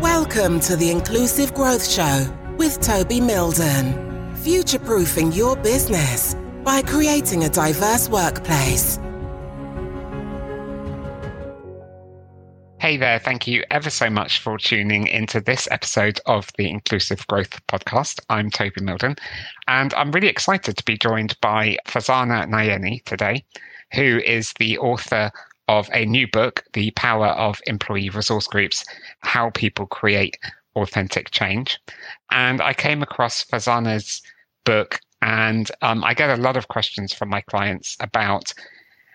Welcome to the Inclusive Growth Show with Toby Mildon. Future proofing your business by creating a diverse workplace. Hey there, thank you ever so much for tuning into this episode of the Inclusive Growth Podcast. I'm Toby Mildon, and I'm really excited to be joined by Farzana Nayani today, who is the author of a new book, The Power of Employee Resource Groups How People Create Authentic Change. And I came across Farzana's book, and um, I get a lot of questions from my clients about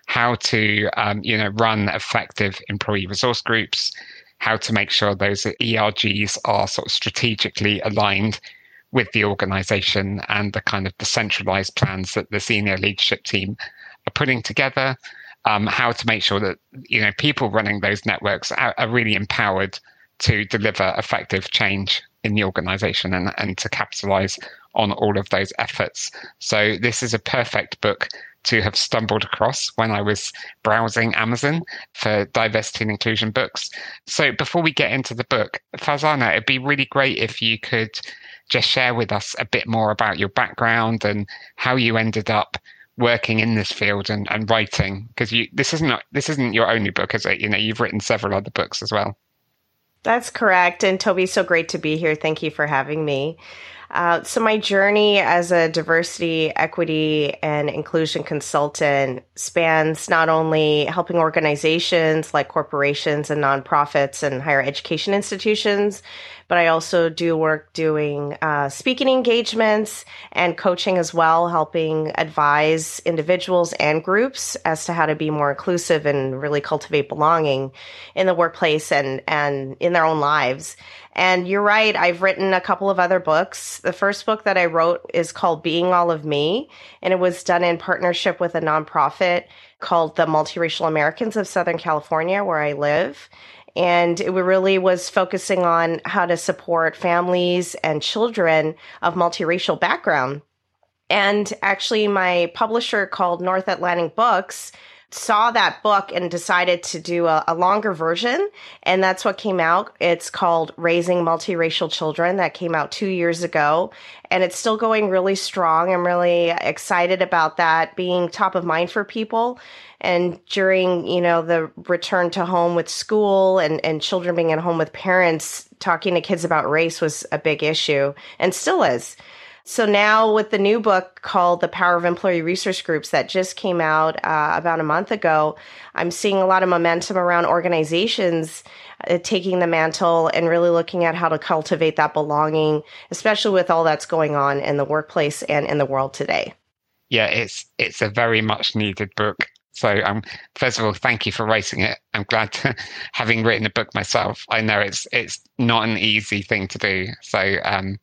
how to um, you know run effective employee resource groups how to make sure those ergs are sort of strategically aligned with the organization and the kind of decentralized plans that the senior leadership team are putting together um, how to make sure that you know people running those networks are, are really empowered to deliver effective change in the organization and, and to capitalize on all of those efforts. So this is a perfect book to have stumbled across when I was browsing Amazon for diversity and inclusion books. So before we get into the book, Farzana, it'd be really great if you could just share with us a bit more about your background and how you ended up working in this field and, and writing because you this isn't this isn't your only book is it? You know you've written several other books as well. That's correct and toby so great to be here. Thank you for having me uh, so my journey as a diversity equity and inclusion consultant spans not only helping organizations like corporations and nonprofits and higher education institutions but I also do work doing uh, speaking engagements and coaching as well, helping advise individuals and groups as to how to be more inclusive and really cultivate belonging in the workplace and, and in their own lives. And you're right, I've written a couple of other books. The first book that I wrote is called Being All of Me, and it was done in partnership with a nonprofit called the Multiracial Americans of Southern California, where I live. And it really was focusing on how to support families and children of multiracial background. And actually, my publisher called North Atlantic Books saw that book and decided to do a, a, longer version. And that's what came out. It's called Raising Multiracial Children. That came out two years ago. And it's still going really strong. I'm really excited about that being top of mind for people and during you know the return to home with school and and children being at home with parents talking to kids about race was a big issue and still is so now with the new book called the power of employee resource groups that just came out uh, about a month ago i'm seeing a lot of momentum around organizations uh, taking the mantle and really looking at how to cultivate that belonging especially with all that's going on in the workplace and in the world today yeah it's it's a very much needed book so, um, first of all, thank you for writing it. I'm glad to, having written a book myself. I know it's it's not an easy thing to do. So, um,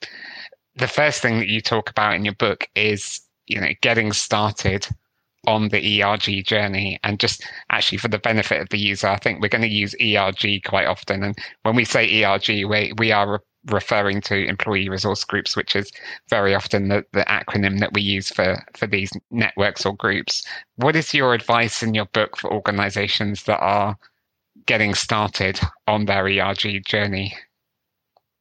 the first thing that you talk about in your book is you know getting started on the ERG journey and just actually for the benefit of the user, I think we're going to use ERG quite often. And when we say ERG, we, we are referring to employee resource groups, which is very often the, the acronym that we use for, for these networks or groups. What is your advice in your book for organizations that are getting started on their ERG journey?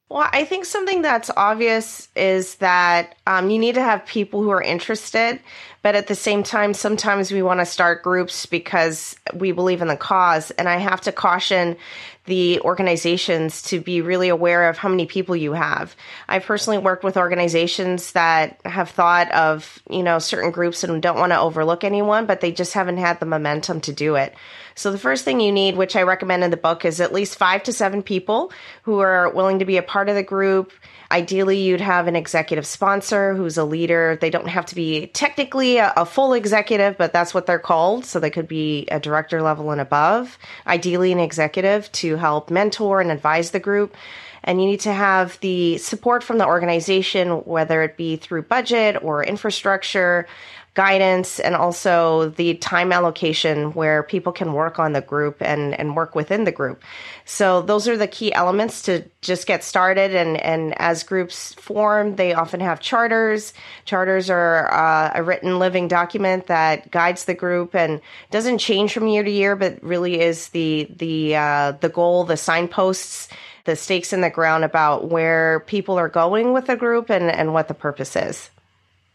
Well, I think something that's obvious is that um, you need to have people who are interested, but at the same time, sometimes we want to start groups because we believe in the cause. And I have to caution the organizations to be really aware of how many people you have. I've personally worked with organizations that have thought of, you know, certain groups and don't want to overlook anyone, but they just haven't had the momentum to do it. So the first thing you need, which I recommend in the book, is at least five to seven people who are willing to be a part of the group. Ideally, you'd have an executive sponsor who's a leader. They don't have to be technically a, a, full executive, but that's what they're called. So they could be a director level and above. Ideally, an executive to help mentor and advise the group. And you need to have the support from the organization, whether it be through budget or infrastructure, guidance and also the time allocation where people can work on the group and, and work within the group. So those are the key elements to just get started. And, and as groups form, they often have charters. Charters are uh, a written living document that guides the group and doesn't change from year to year, but really is the, the, uh, the goal, the signposts the stakes in the ground about where people are going with the group and, and what the purpose is.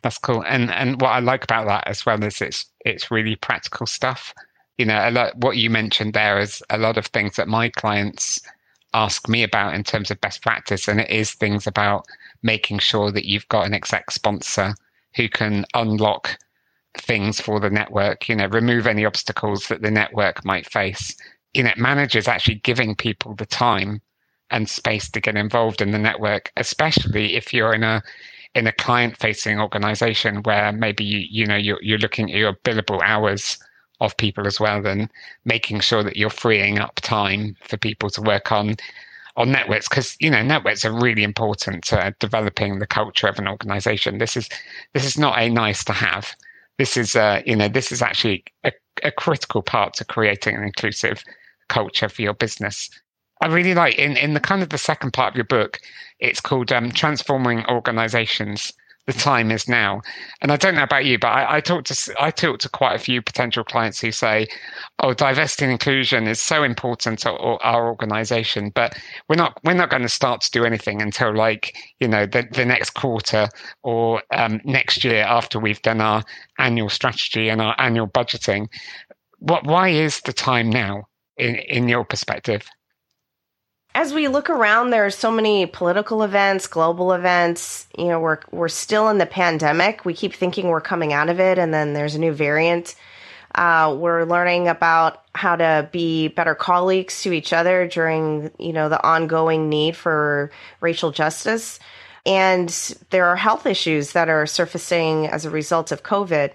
That's cool. And and what I like about that as well is it's it's really practical stuff. You know, a lot what you mentioned there is a lot of things that my clients ask me about in terms of best practice, and it is things about making sure that you've got an exec sponsor who can unlock things for the network, you know, remove any obstacles that the network might face. You know, managers actually giving people the time and space to get involved in the network, especially if you're in a in a client facing organization where maybe you you know you're, you're looking at your billable hours of people as well then making sure that you're freeing up time for people to work on on networks. Because you know networks are really important to developing the culture of an organization. This is this is not a nice to have. This is uh you know this is actually a, a critical part to creating an inclusive culture for your business I really like in, in the kind of the second part of your book, it's called um, Transforming Organizations. The time is now. And I don't know about you, but I, I talk to I talk to quite a few potential clients who say, "Oh, diversity and inclusion is so important to our organization, but we're not we're not going to start to do anything until like you know the, the next quarter or um, next year after we've done our annual strategy and our annual budgeting." What? Why is the time now, in in your perspective? As we look around, there are so many political events, global events. You know, we're we're still in the pandemic. We keep thinking we're coming out of it, and then there's a new variant. Uh, we're learning about how to be better colleagues to each other during, you know, the ongoing need for racial justice. And there are health issues that are surfacing as a result of COVID.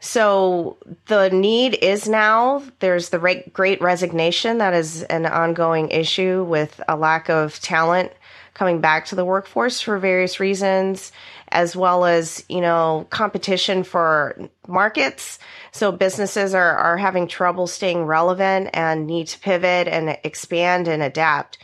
So the need is now. There's the great resignation that is an ongoing issue with a lack of talent coming back to the workforce for various reasons, as well as, you know, competition for markets. So businesses are, are having trouble staying relevant and need to pivot and expand and adapt.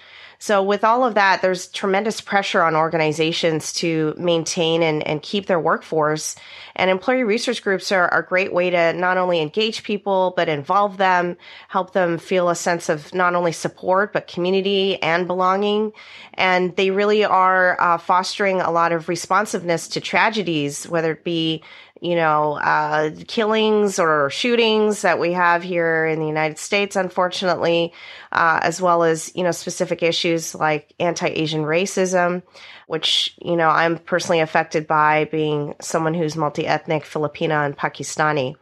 So with all of that, there's tremendous pressure on organizations to maintain and, and keep their workforce. And employee resource groups are, are a great way to not only engage people, but involve them, help them feel a sense of not only support, but community and belonging. And they really are uh, fostering a lot of responsiveness to tragedies, whether it be you know, uh, killings or shootings that we have here in the United States, unfortunately, uh, as well as, you know, specific issues like anti Asian racism, which, you know, I'm personally affected by being someone who's multi ethnic Filipina and Pakistani.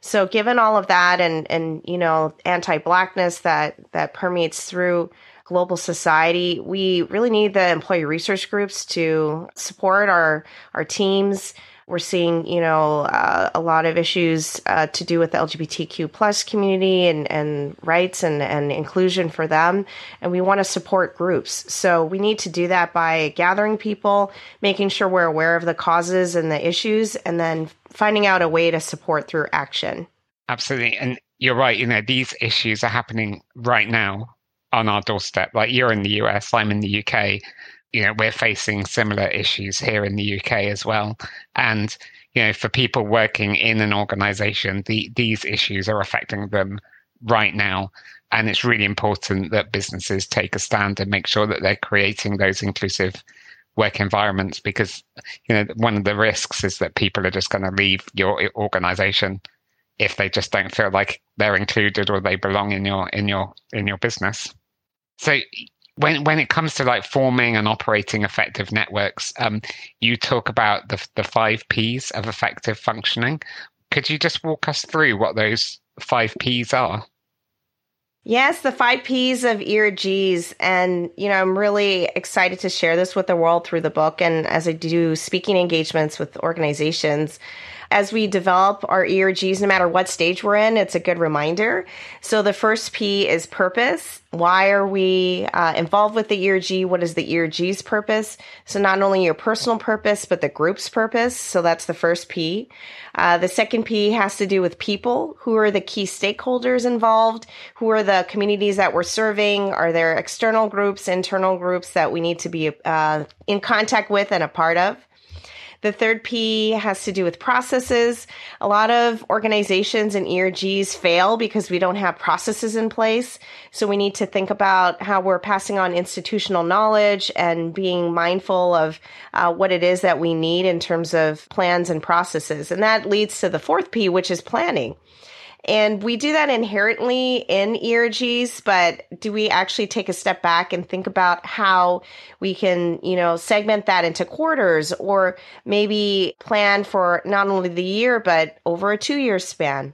So given all of that and, and, you know, anti-blackness that, that permeates through global society, we really need the employee resource groups to support our, our teams we're seeing, you know, uh, a lot of issues uh, to do with the LGBTQ plus community and, and rights and, and inclusion for them. And we want to support groups. So we need to do that by gathering people, making sure we're aware of the causes and the issues, and then finding out a way to support through action. Absolutely. And you're right. You know, these issues are happening right now on our doorstep. Like you're in the US, I'm in the UK you know we're facing similar issues here in the UK as well. And you know for people working in an organization the, these issues are affecting them right now. And it's really important that businesses take a stand and make sure that they're creating those inclusive work environments because you know one of the risks is that people are just going to leave your organization if they just don't feel like they're included or they belong in your in your in your business. So when when it comes to like forming and operating effective networks, um, you talk about the the five P's of effective functioning. Could you just walk us through what those five P's are? Yes, the five P's of ERGs. And, you know, I'm really excited to share this with the world through the book. And as I do speaking engagements with organizations, as we develop our ERGs, no matter what stage we're in, it's a good reminder. So the first P is purpose. Why are we uh, involved with the ERG? What is the ERG's purpose? So not only your personal purpose, but the group's purpose. So that's the first P. Uh, the second P has to do with people. Who are the key stakeholders involved? Who are the communities that we're serving? Are there external groups, internal groups that we need to be uh, in contact with and a part of? The third P has to do with processes. A lot of organizations and ERGs fail because we don't have processes in place. So we need to think about how we're passing on institutional knowledge and being mindful of uh, what it is that we need in terms of plans and processes. And that leads to the fourth P, which is planning. And we do that inherently in ERGs, but do we actually take a step back and think about how we can, you know, segment that into quarters or maybe plan for not only the year, but over a two year span?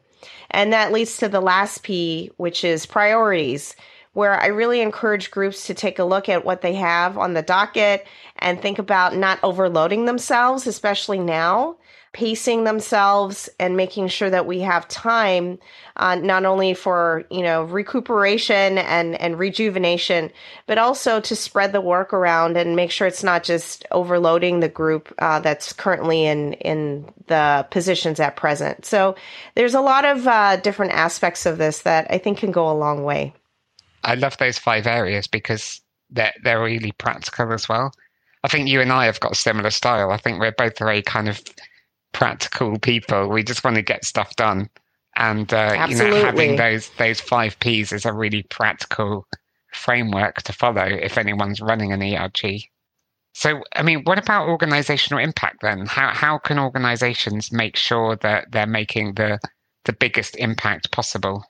And that leads to the last P, which is priorities, where I really encourage groups to take a look at what they have on the docket and think about not overloading themselves, especially now pacing themselves and making sure that we have time uh, not only for you know recuperation and and rejuvenation but also to spread the work around and make sure it's not just overloading the group uh, that's currently in in the positions at present. So there's a lot of uh, different aspects of this that i think can go a long way. I love those five areas because they're, they're really practical as well. I think you and i have got a similar style. I think we're both very kind of practical people. We just want to get stuff done. And uh, you know, having those those five P's is a really practical framework to follow if anyone's running an ERG. So, I mean, what about organizational impact then? How how can organizations make sure that they're making the the biggest impact possible?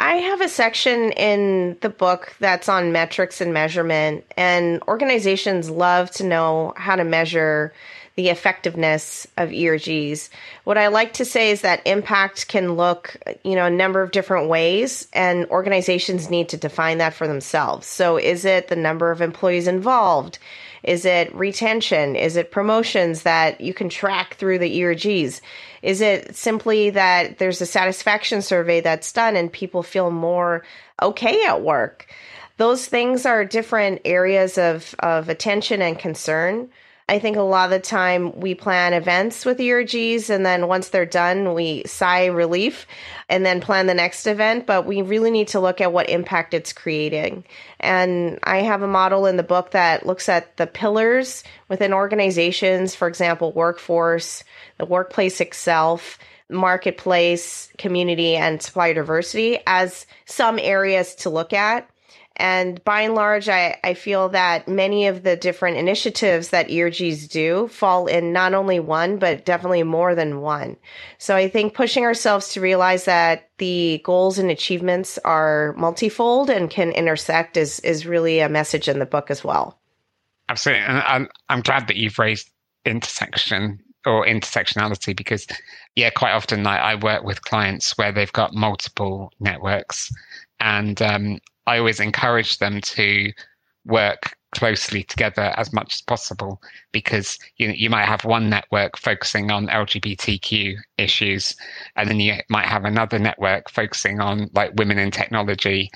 I have a section in the book that's on metrics and measurement, and organizations love to know how to measure the effectiveness of ERGs. What I like to say is that impact can look, you know, a number of different ways and organizations need to define that for themselves. So is it the number of employees involved? Is it retention? Is it promotions that you can track through the ERGs? Is it simply that there's a satisfaction survey that's done and people feel more okay at work? Those things are different areas of, of attention and concern. I think a lot of the time we plan events with ERGs and then once they're done, we sigh relief and then plan the next event. But we really need to look at what impact it's creating. And I have a model in the book that looks at the pillars within organizations, for example, workforce, the workplace itself, marketplace, community, and supplier diversity as some areas to look at and by and large, I, I feel that many of the different initiatives that ERGs do fall in not only one, but definitely more than one. So I think pushing ourselves to realize that the goals and achievements are multifold and can intersect is, is really a message in the book as well. Absolutely. And I'm, I'm glad that you've raised intersection or intersectionality because yeah quite often I, I, work with clients where they've got multiple networks and um, I always encourage them to work closely together as much as possible because you you might have one network focusing on LGBTQ issues and then you might have another network focusing on like women in technology.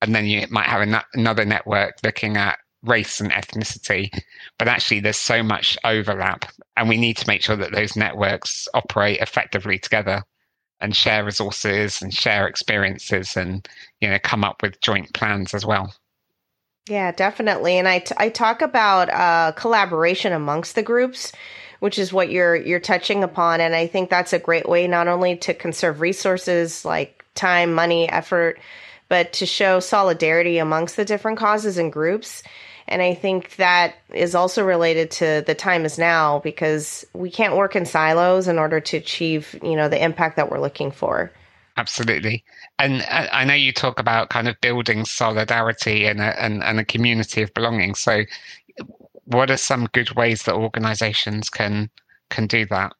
And then you might have an- another network looking at race and ethnicity. But actually there's so much overlap and we need to make sure that those networks operate effectively together and share resources and share experiences and you know come up with joint plans as well. Yeah definitely. And I, t- I talk about uh, collaboration amongst the groups which is what you're you're touching upon. And i think that's a great way not only to conserve resources like time money effort but to show solidarity amongst the different causes and groups and I think that is also related to the time is now because we can't work in silos in order to achieve, you know, the impact that we're looking for. Absolutely. And I know you talk about kind of building solidarity and a, and, and a community of belonging. So what are some good ways that organizations can can do that?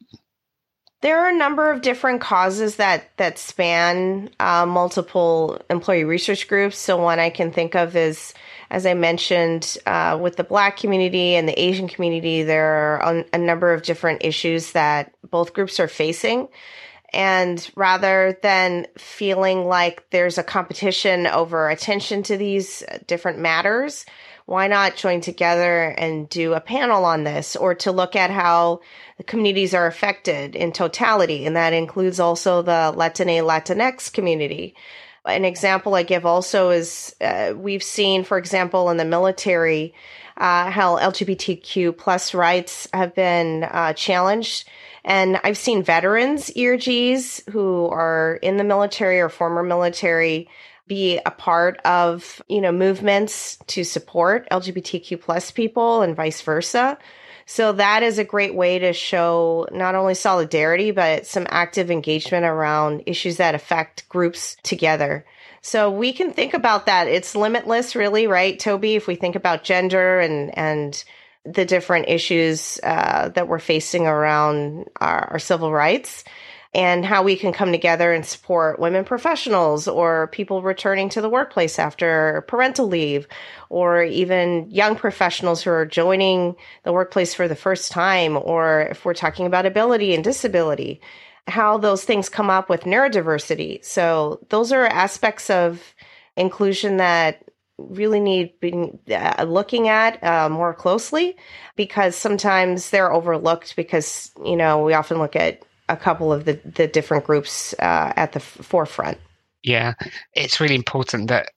There are a number of different causes that that span uh, multiple employee resource groups. So one I can think of is as I mentioned, uh, with the Black community and the Asian community, there are a, number of different issues that both groups are facing. And rather than feeling like there's a competition over attention to these different matters, why not join together and do a panel on this or to look at how the communities are affected in totality? And that includes also the Latina Latinx community An example I give also is uh, we've seen, for example, in the military, uh, how LGBTQ plus rights have been uh, challenged. And I've seen veterans ERGs who are in the military or former military be a part of, you know, movements to support LGBTQ plus people and vice versa. So that is a great way to show not only solidarity, but some active engagement around issues that affect groups together. So we can think about that. It's limitless, really, right, Toby? If we think about gender and, and the different issues uh, that we're facing around our, our civil rights and how we can come together and support women professionals or people returning to the workplace after parental leave or even young professionals who are joining the workplace for the first time or if we're talking about ability and disability how those things come up with neurodiversity. So those are aspects of inclusion that really need being uh, looking at uh, more closely because sometimes they're overlooked because you know we often look at a couple of the, the different groups uh, at the f- forefront. Yeah, it's really important that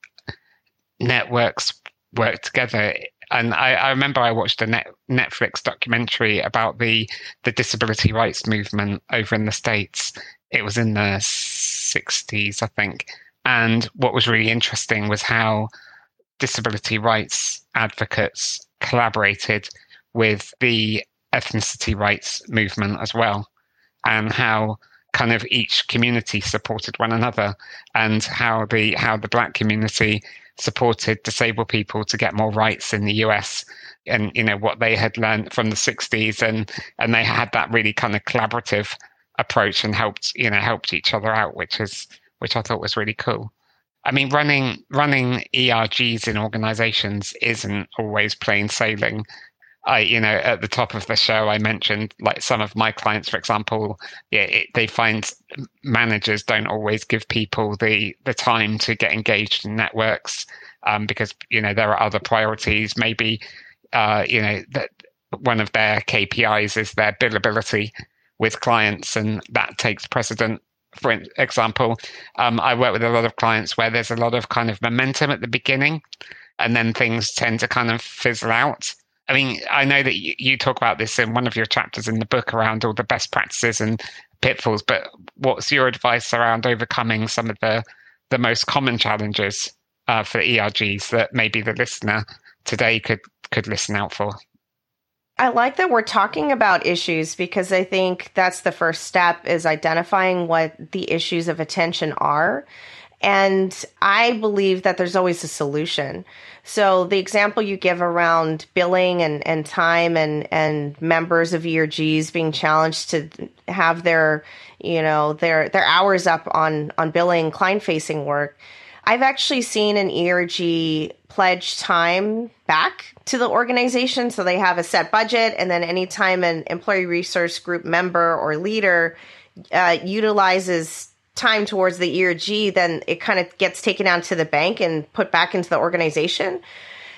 networks work together. And I, I remember I watched a net, Netflix documentary about the the disability rights movement over in the states. It was in the '60s, I think. And what was really interesting was how disability rights advocates collaborated with the ethnicity rights movement as well and how kind of each community supported one another and how the how the black community supported disabled people to get more rights in the US and you know what they had learned from the 60s and and they had that really kind of collaborative approach and helped you know helped each other out which is which I thought was really cool. I mean running running ERGs in organizations isn't always plain sailing I, you know, at the top of the show, I mentioned like some of my clients, for example, yeah, it, they find managers don't always give people the the time to get engaged in networks um, because you know there are other priorities. Maybe uh, you know that one of their KPIs is their billability with clients, and that takes precedent. For example, um, I work with a lot of clients where there's a lot of kind of momentum at the beginning, and then things tend to kind of fizzle out I mean, I know that you, talk about this in one of your chapters in the book around all the best practices and pitfalls, but what's your advice around overcoming some of the the most common challenges uh, for ERGs that maybe the listener today could could listen out for? I like that we're talking about issues because I think that's the first step is identifying what the issues of attention are. And I believe that there's always a solution. So the example you give around billing and, and time and, and members of ERGs being challenged to have their, you know, their, their hours up on, on billing client facing work. I've actually seen an ERG pledge time back to the organization. So they have a set budget and then anytime an employee resource group member or leader uh, utilizes time towards the ERG, then it kind of gets taken out to the bank and put back into the organization.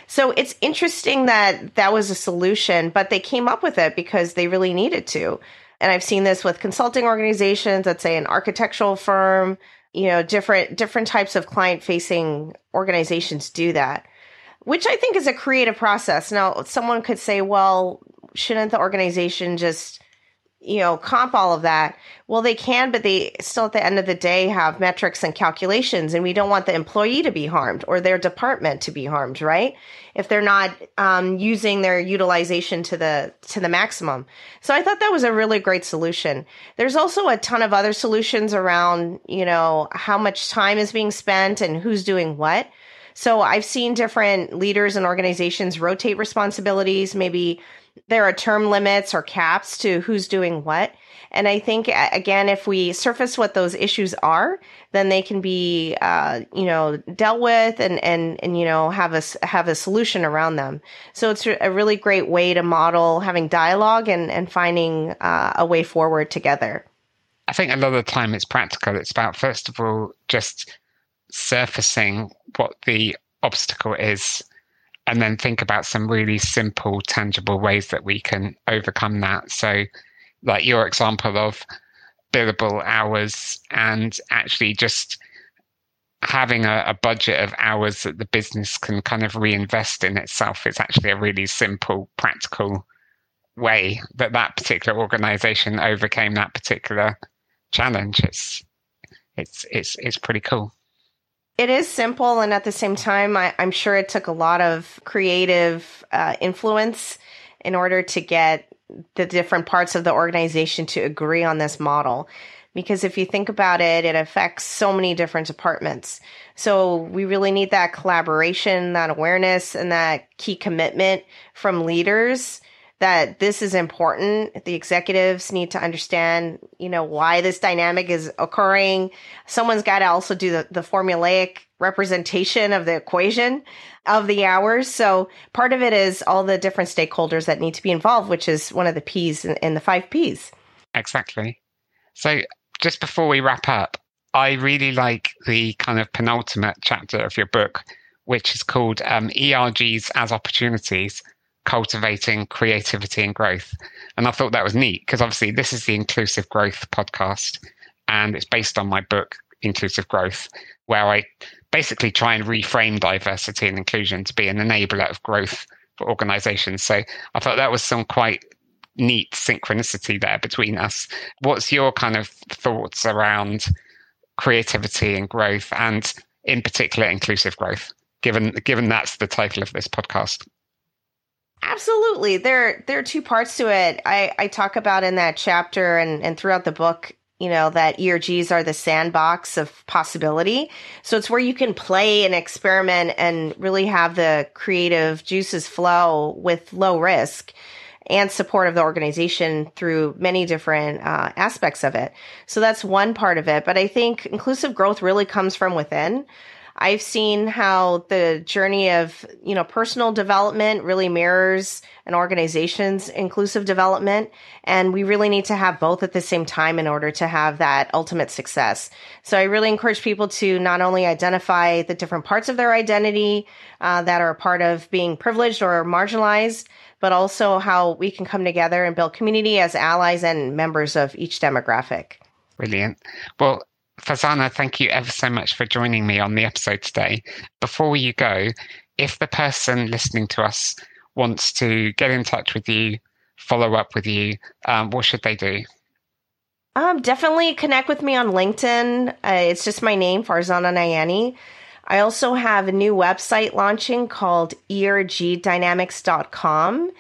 So it's interesting that that was a solution, but they came up with it because they really needed to. And I've seen this with consulting organizations, let's say an architectural firm, you know, different different types of client facing organizations do that, which I think is a creative process. Now, someone could say, well, shouldn't the organization just you know, comp all of that. Well, they can, but they still at the end of the day have metrics and calculations, and we don't want the employee to be harmed or their department to be harmed, right? If they're not um, using their utilization to the to the maximum. So I thought that was a really great solution. There's also a ton of other solutions around, you know, how much time is being spent and who's doing what. So I've seen different leaders and organizations rotate responsibilities, maybe there are term limits or caps to who's doing what. And I think again, if we surface what those issues are, then they can be, uh, you know, dealt with and and and you know have a have a solution around them. So it's a really great way to model having dialogue and and finding uh, a way forward together. I think a lot of the time it's practical. It's about first of all just surfacing what the obstacle is and then think about some really simple, tangible ways that we can overcome that. So, like your example of billable hours and actually just having a, a, budget of hours that the business can kind of reinvest in itself is actually a really simple, practical way that that particular organization overcame that particular challenge. It's it's it's it's pretty cool. It is simple, and at the same time, I, am sure it took a lot of creative uh, influence in order to get the different parts of the organization to agree on this model. Because if you think about it, it affects so many different departments. So we really need that collaboration, that awareness, and that key commitment from leaders that this is important. The executives need to understand, you know, why this dynamic is occurring. Someone's got to also do the, the formulaic representation of the equation of the hours. So part of it is all the different stakeholders that need to be involved, which is one of the P's in, in the five P's. Exactly. So just before we wrap up, I really like the kind of penultimate chapter of your book, which is called um, ERGs as Opportunities cultivating creativity and growth. And I thought that was neat because obviously this is the Inclusive Growth podcast and it's based on my book, Inclusive Growth, where I basically try and reframe diversity and inclusion to be an enabler of growth for organizations. So I thought that was some quite neat synchronicity there between us. What's your kind of thoughts around creativity and growth and in particular inclusive growth, given given that's the title of this podcast? Absolutely. There there are two parts to it. I, I talk about in that chapter and, and throughout the book, you know, that ERGs are the sandbox of possibility. So it's where you can play and experiment and really have the creative juices flow with low risk and support of the organization through many different uh, aspects of it. So that's one part of it. But I think inclusive growth really comes from within. I've seen how the journey of, you know, personal development really mirrors an organization's inclusive development. And we really need to have both at the same time in order to have that ultimate success. So I really encourage people to not only identify the different parts of their identity uh, that are part of being privileged or marginalized, but also how we can come together and build community as allies and members of each demographic. Brilliant. Well, Farzana, thank you ever so much for joining me on the episode today. Before you go, if the person listening to us wants to get in touch with you, follow up with you, um, what should they do? Um, definitely connect with me on LinkedIn. Uh, it's just my name, Farzana Nayani. I also have a new website launching called ergdynamics.com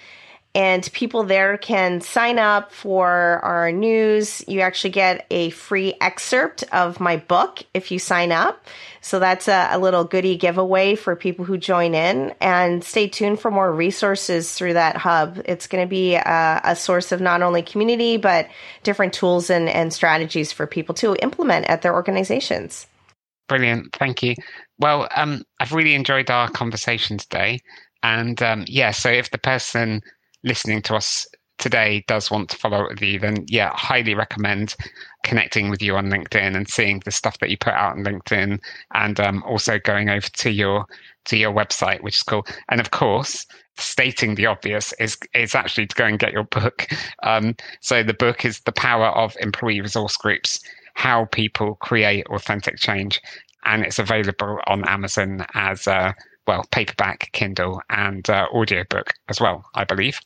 and people there can sign up for our news. You actually get a free excerpt of my book if you sign up. So that's a, a, little goodie giveaway for people who join in. And stay tuned for more resources through that hub. It's going to be a, a, source of not only community, but different tools and, and strategies for people to implement at their organizations. Brilliant. Thank you. Well, um, I've really enjoyed our conversation today. And um, yeah, so if the person listening to us today does want to follow with you, then yeah, highly recommend connecting with you on LinkedIn and seeing the stuff that you put out on LinkedIn, and um, also going over to your to your website, which is cool. And of course, stating the obvious is is actually to go and get your book. Um, so the book is the power of employee resource groups: how people create authentic change, and it's available on Amazon as a well, paperback, Kindle, and uh, audiobook as well, I believe.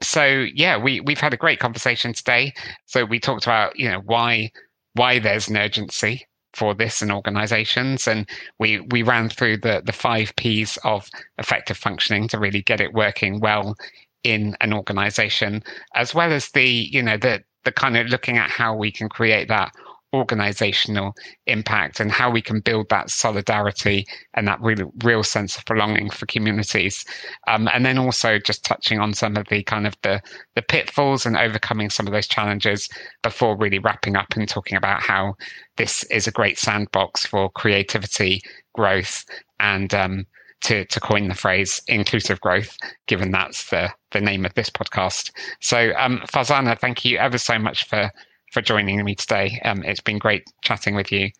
So yeah, we we've had a great conversation today. So we talked about you know why why there's an urgency for this in organizations and we we ran through the the five p's of effective functioning to really get it working well in an organization as well as the you know the the kind of looking at how we can create that organizational impact and how we can build that solidarity and that real, real sense of belonging for communities. Um, and then also just touching on some of the kind of the, the pitfalls and overcoming some of those challenges before really wrapping up and talking about how this is a great sandbox for creativity, growth, and um, to, to coin the phrase inclusive growth, given that's the, the name of this podcast. So, um, thank you ever so much for for joining me today. Um, it's been great chatting with you.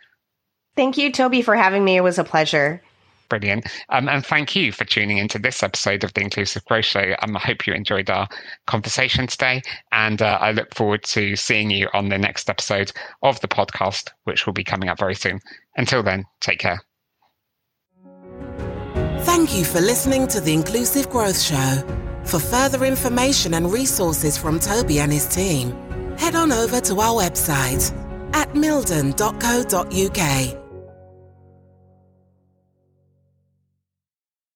Thank you, Toby, for having me. It was a pleasure. Brilliant. Um, and thank you for tuning into this episode of the Inclusive Growth Show. Um, I hope you enjoyed our conversation today. And uh, I look forward to seeing you on the next episode of the podcast, which will be coming up very soon. Until then, take care. Thank you for listening to the Inclusive Growth Show. For further information and resources from Toby and his team, head on over to our website at mildon.co.uk